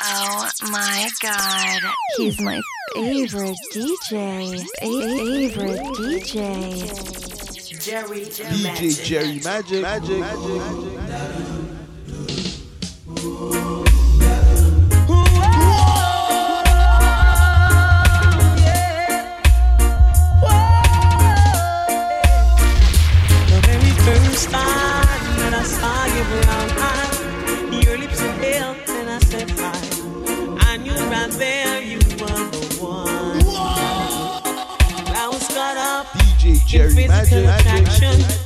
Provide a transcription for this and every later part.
Oh my god. He's my favorite DJ. Favorite DJ. Jerry DJ Magic. Jerry Magic. Magic. Magic. The very first time that I saw you brown Jerry Magic. Magic.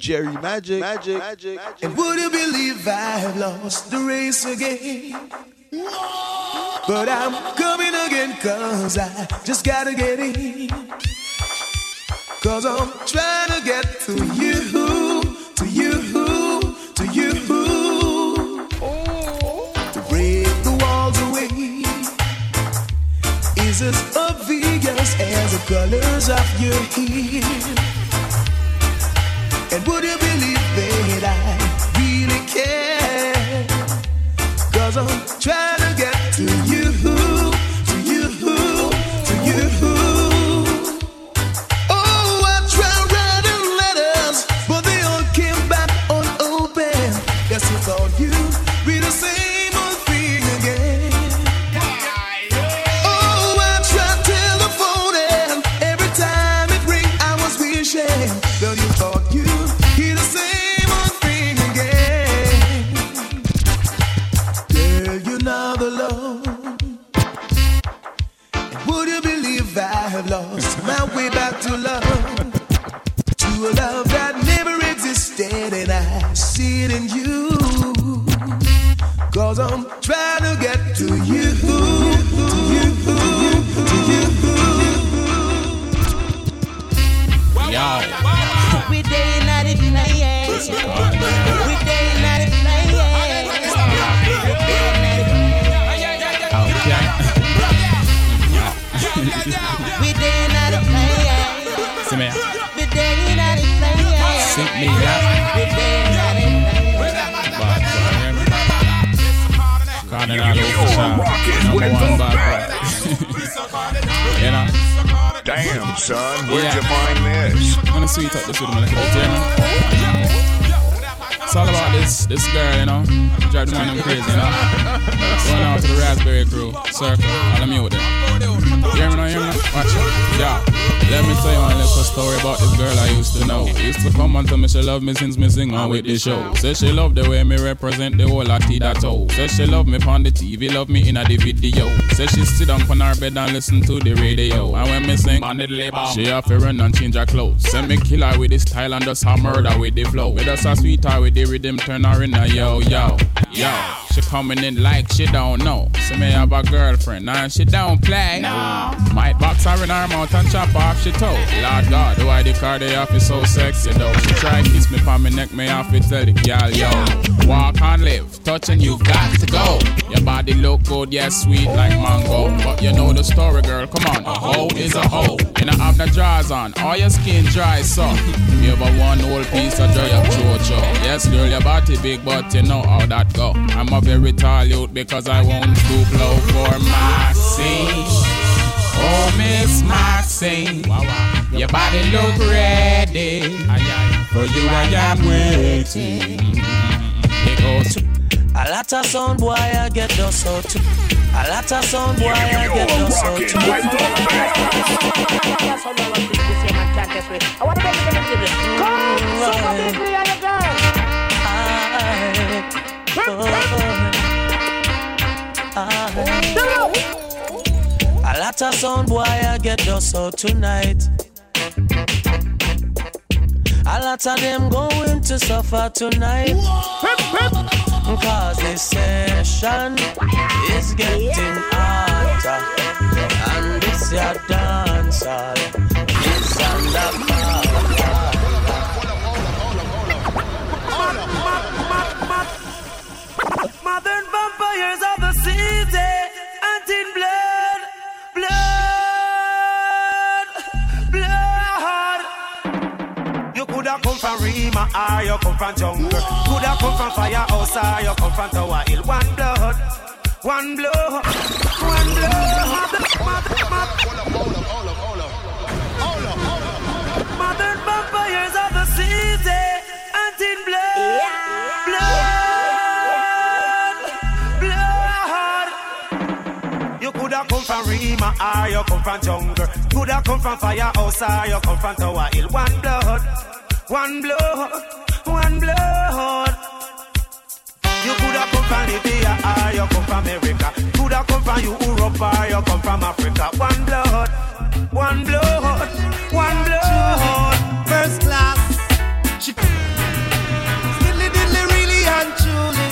Jerry Magic. Magic. Magic. And would you believe I've lost the race again? But I'm coming again, cause I just gotta get in. Cause I'm trying to get to you, to you, to you. To break the walls away is as obvious as the colors of your hair. My way back to love? To a love that never existed, and I see it in you. Cause I'm trying to get to you, to you, to you. We day and night at night. We day We day and night at night. See me? We day and night at night. Me now. We day and night at night. Cardinal official. Number one bad boy. you know? Damn, son, where'd Yeah. you find this? I'm gonna sweet up this with him a little bit, you know? It's all about this this girl, you know? Drive the man crazy, you know? Raspberry crew, circle, me with them. You hear me now, hear me now? Watch it. Yeah. Let me tell you one little story about this girl I used to know. Used to come and tell me she love me since me sing on with the show. Say she love the way me represent the whole of that toe. Say she love me on the TV, love me in a the video. Say she sit down on her bed and listen to the radio. And when me sing on the label, she have to run and change her clothes. Send me kill her with the style and just her murder with the flow. With us a sweetheart with the rhythm, turn her in a yo yo. Yo, she coming in like she don't know. So me have a girlfriend and she don't play. No. Might box her in her mouth and chop off she toe. Lord God, why the car they off is so sexy though. She try kiss me on my neck, me off it tell the girl yo. Walk and live, touching you got to go. Your body look good, yeah, sweet like mango. But you know the story, girl. Come on, a hoe is a hoe. And I have the drawers on, all your skin dry, so you ever one whole piece of dry up chocho. Yes, girl, your body big, but you know how that go. I'm a very tall youth because I won't stoop low for Maxine. Oh, Miss Maxine, your body look ready. For you, I am waiting. It goes to A lot of sound boy I get those out too. A lot of sound boy I You're get those out rocking too. with the best. A lot of sound boy I get those out tonight. A lot of them going to suffer tonight. Cause this session is getting hotter. And this your dancer is under fire. Modern vampires from Rema or you come from jungle. Coulda come from firehouse or you come from Tower Hill. One blood, one blood, one blood. Modern vampires of the city, and in blood, blood, blood. You coulda come from Rema or you come from jungle. Coulda come from firehouse or you come from Tower Hill. One blood, one blood, one blood. You coulda come from Libya or you come from America. Coulda come from Europe or you come from Africa. One blood, one blood, one blood. First class. She Stilly dilly really and truly.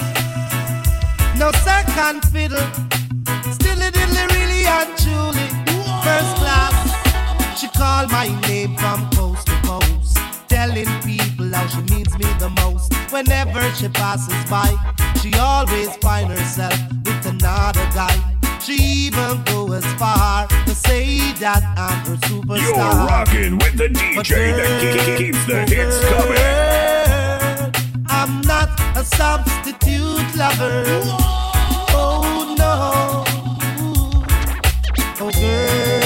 No second fiddle. Stilly dilly really and truly. First class. She called my name from coast. Telling people how she needs me the most. Whenever she passes by, she always find herself with another guy. She even go as far to say that I'm her superstar. You're rocking with the DJ that ke- keeps the hits coming. I'm not a substitute lover. Oh no. Oh girl.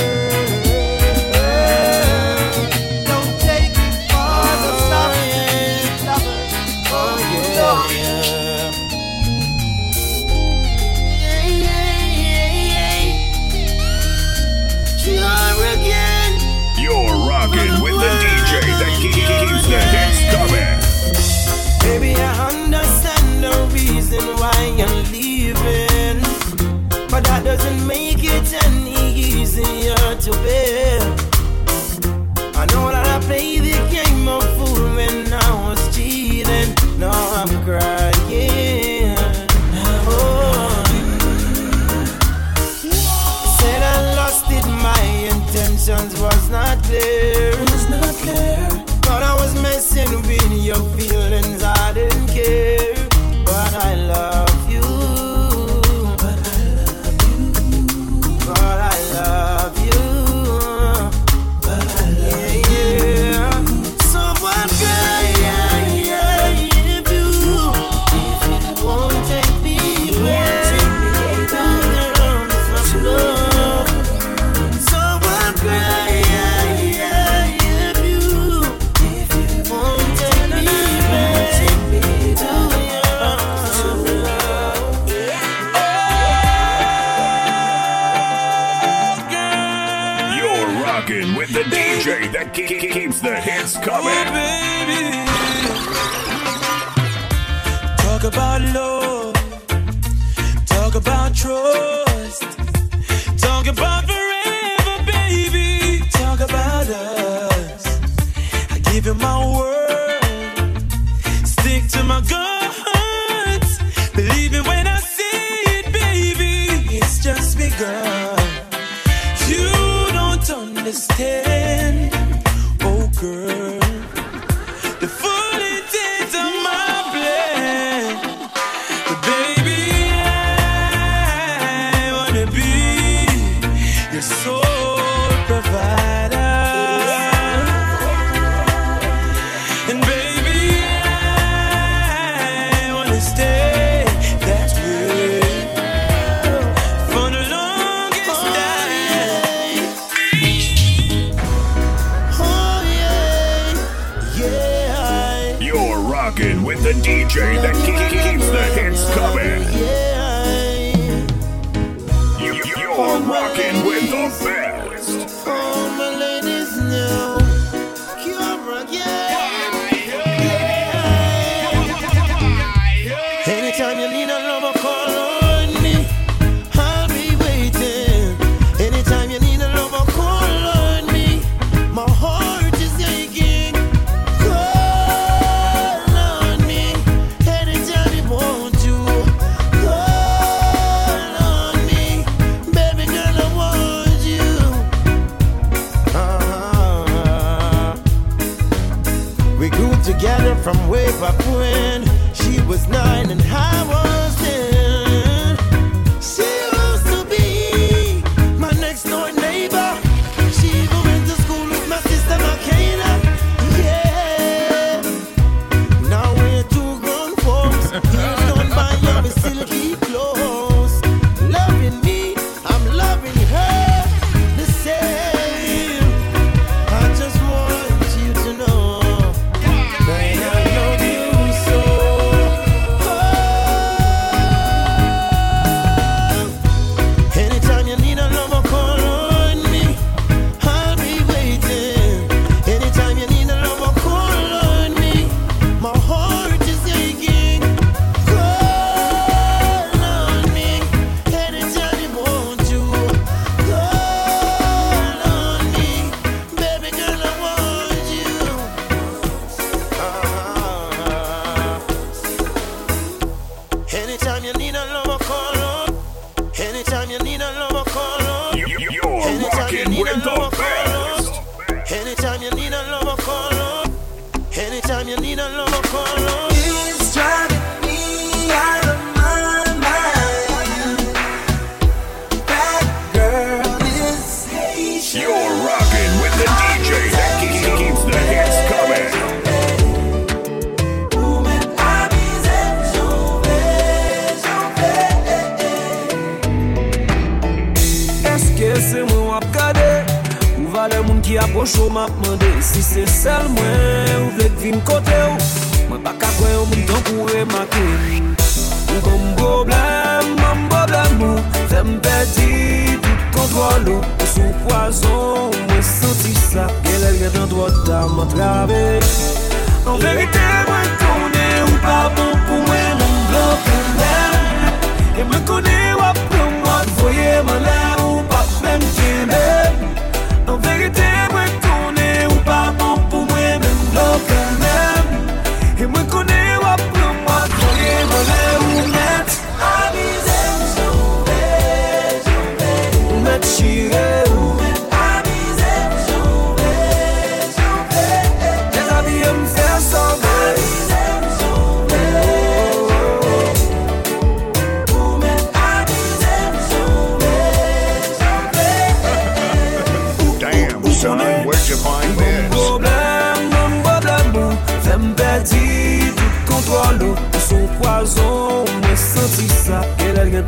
Kojou ma pmande si se sel mwen Ou vlek vim kote ou Mwen pa kakwe ou moun tan koure ma kwen Ou kon mboblem, mboblem ou Fem pedi tout kontrol ou Ou sou poazon, mwen senti sa Gele lge dan drota mwen trave En verite mwen kone ou pa bon pou mwen Mwen blan pou mwen E mwen kone wap pou mwen Voye mwen la ou pa mwen kene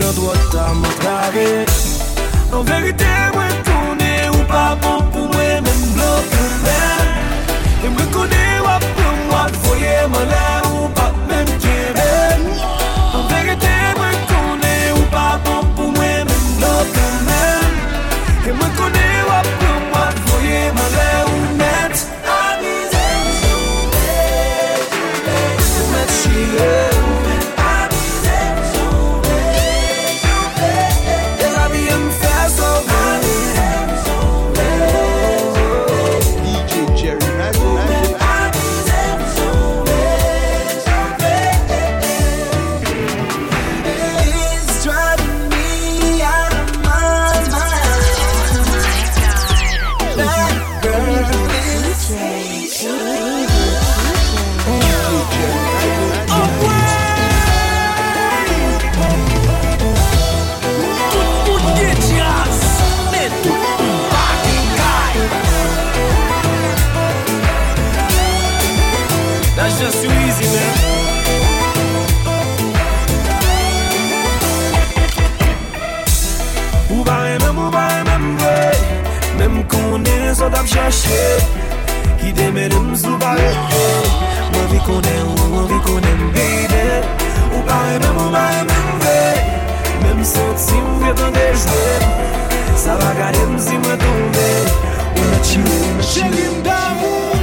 dat wordt aan me vragen. Dan werkt It's just too easy, man. Ou ba remem, ou ba remem vwe Mem konen sot ap chache. Ki deme dem sou ba repe Mwen vi konen, mwen vi konen bide. Ou ba remem, ou ba remem vwe Mem sot si mwen vwe dejwe Sa va gade msi mwen tombe. Ou na chile, chile mdavou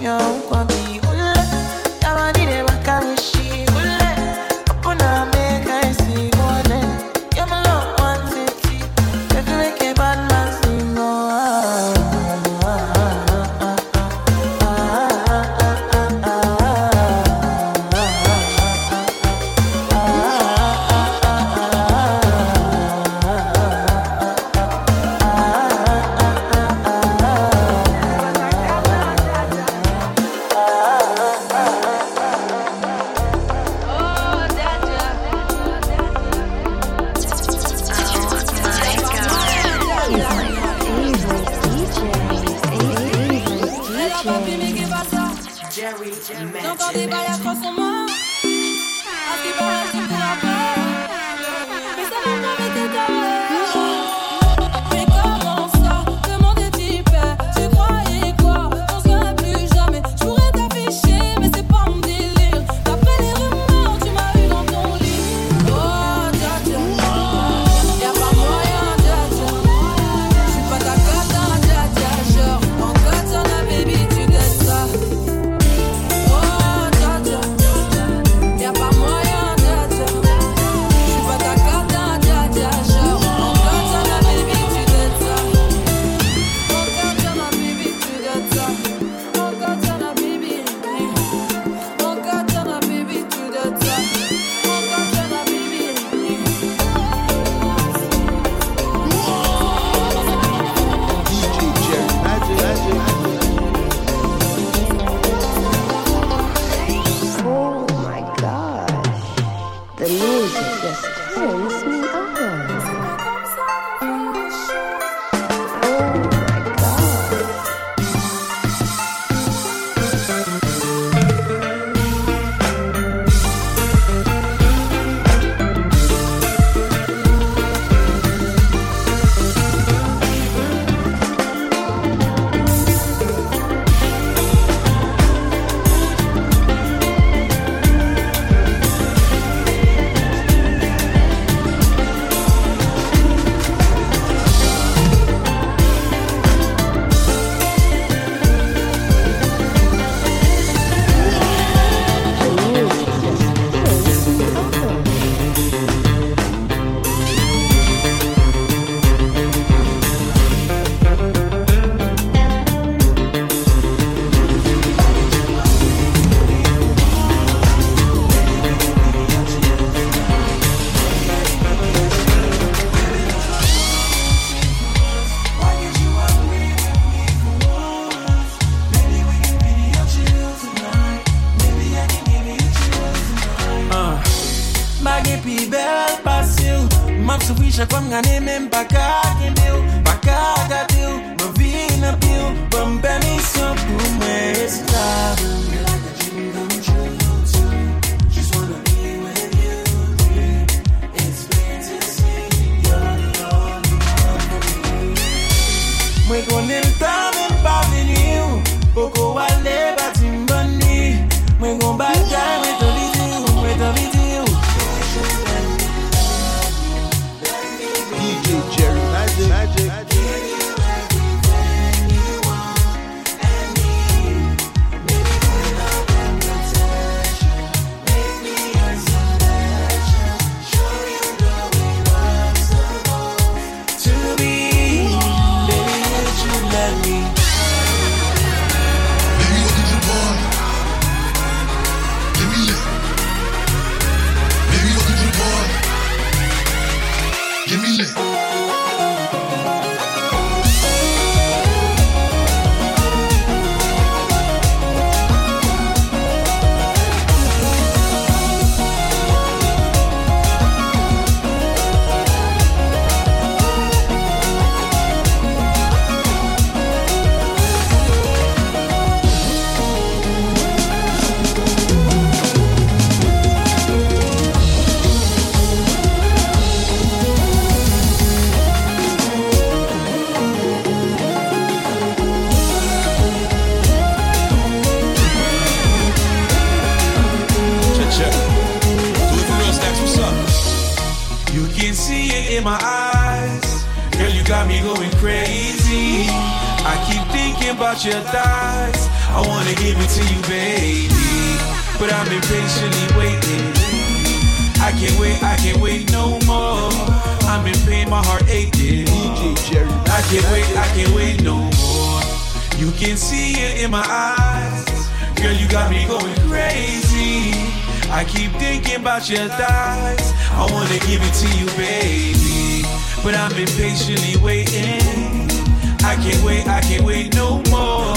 you the can see it in my eyes. Girl, you got me going crazy. I keep thinking about your thighs. I wanna give it to you, baby. But I'm impatiently waiting. I can't wait, I can't wait no more.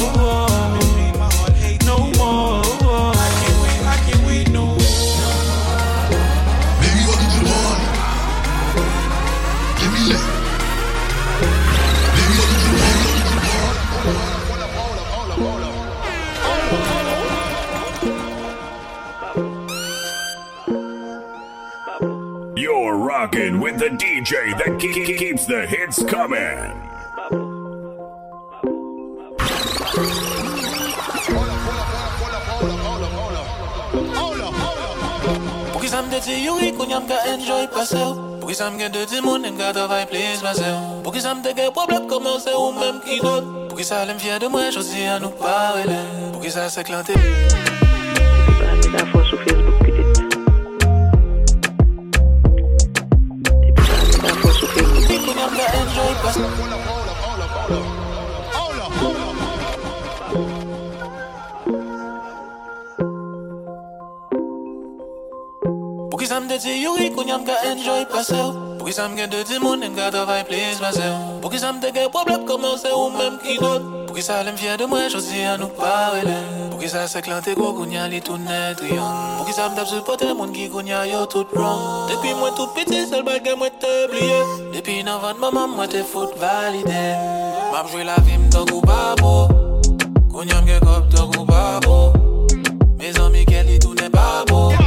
Rocking with the DJ that ke- ke- keeps the hits coming. Pou ki sa m de ti yuri koun yam ka enjoy pase ou Pou ki sa m gen de ti moun em ka travay please pase ou Pou ki sa m de gen problem komanse ou menm ki don Pou ki sa lem fye de never enjoy past. Hold up, hold up, hold up, hold up. Hold up, hold up. Pou ki sa m de ti yuri koun yam ka enjoy pasew Pou ki sa m gen de ti moun en ka davay plis pasew Pou ki sa m de gen problem koman se ou menm ki not Pou ki sa lem fye de mwen josi an nou parelen Mou ki sa sek lan te go gounya li tou net riyan Mou ki sa mdap supote moun ki gounya yo tout pran Depi mwen tou piti sel bagay mwen te bliye. Depi nan van maman mwen te fout valide. Mab jwe la vim do kou babo. Gounya mge kop do kou babo. Me zan mi ke li tou ne babo.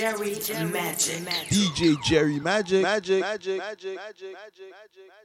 Jerry Magic. Magic. DJ Jerry Magic. Magic. Magic. Magic. Magic. Magic. Magic.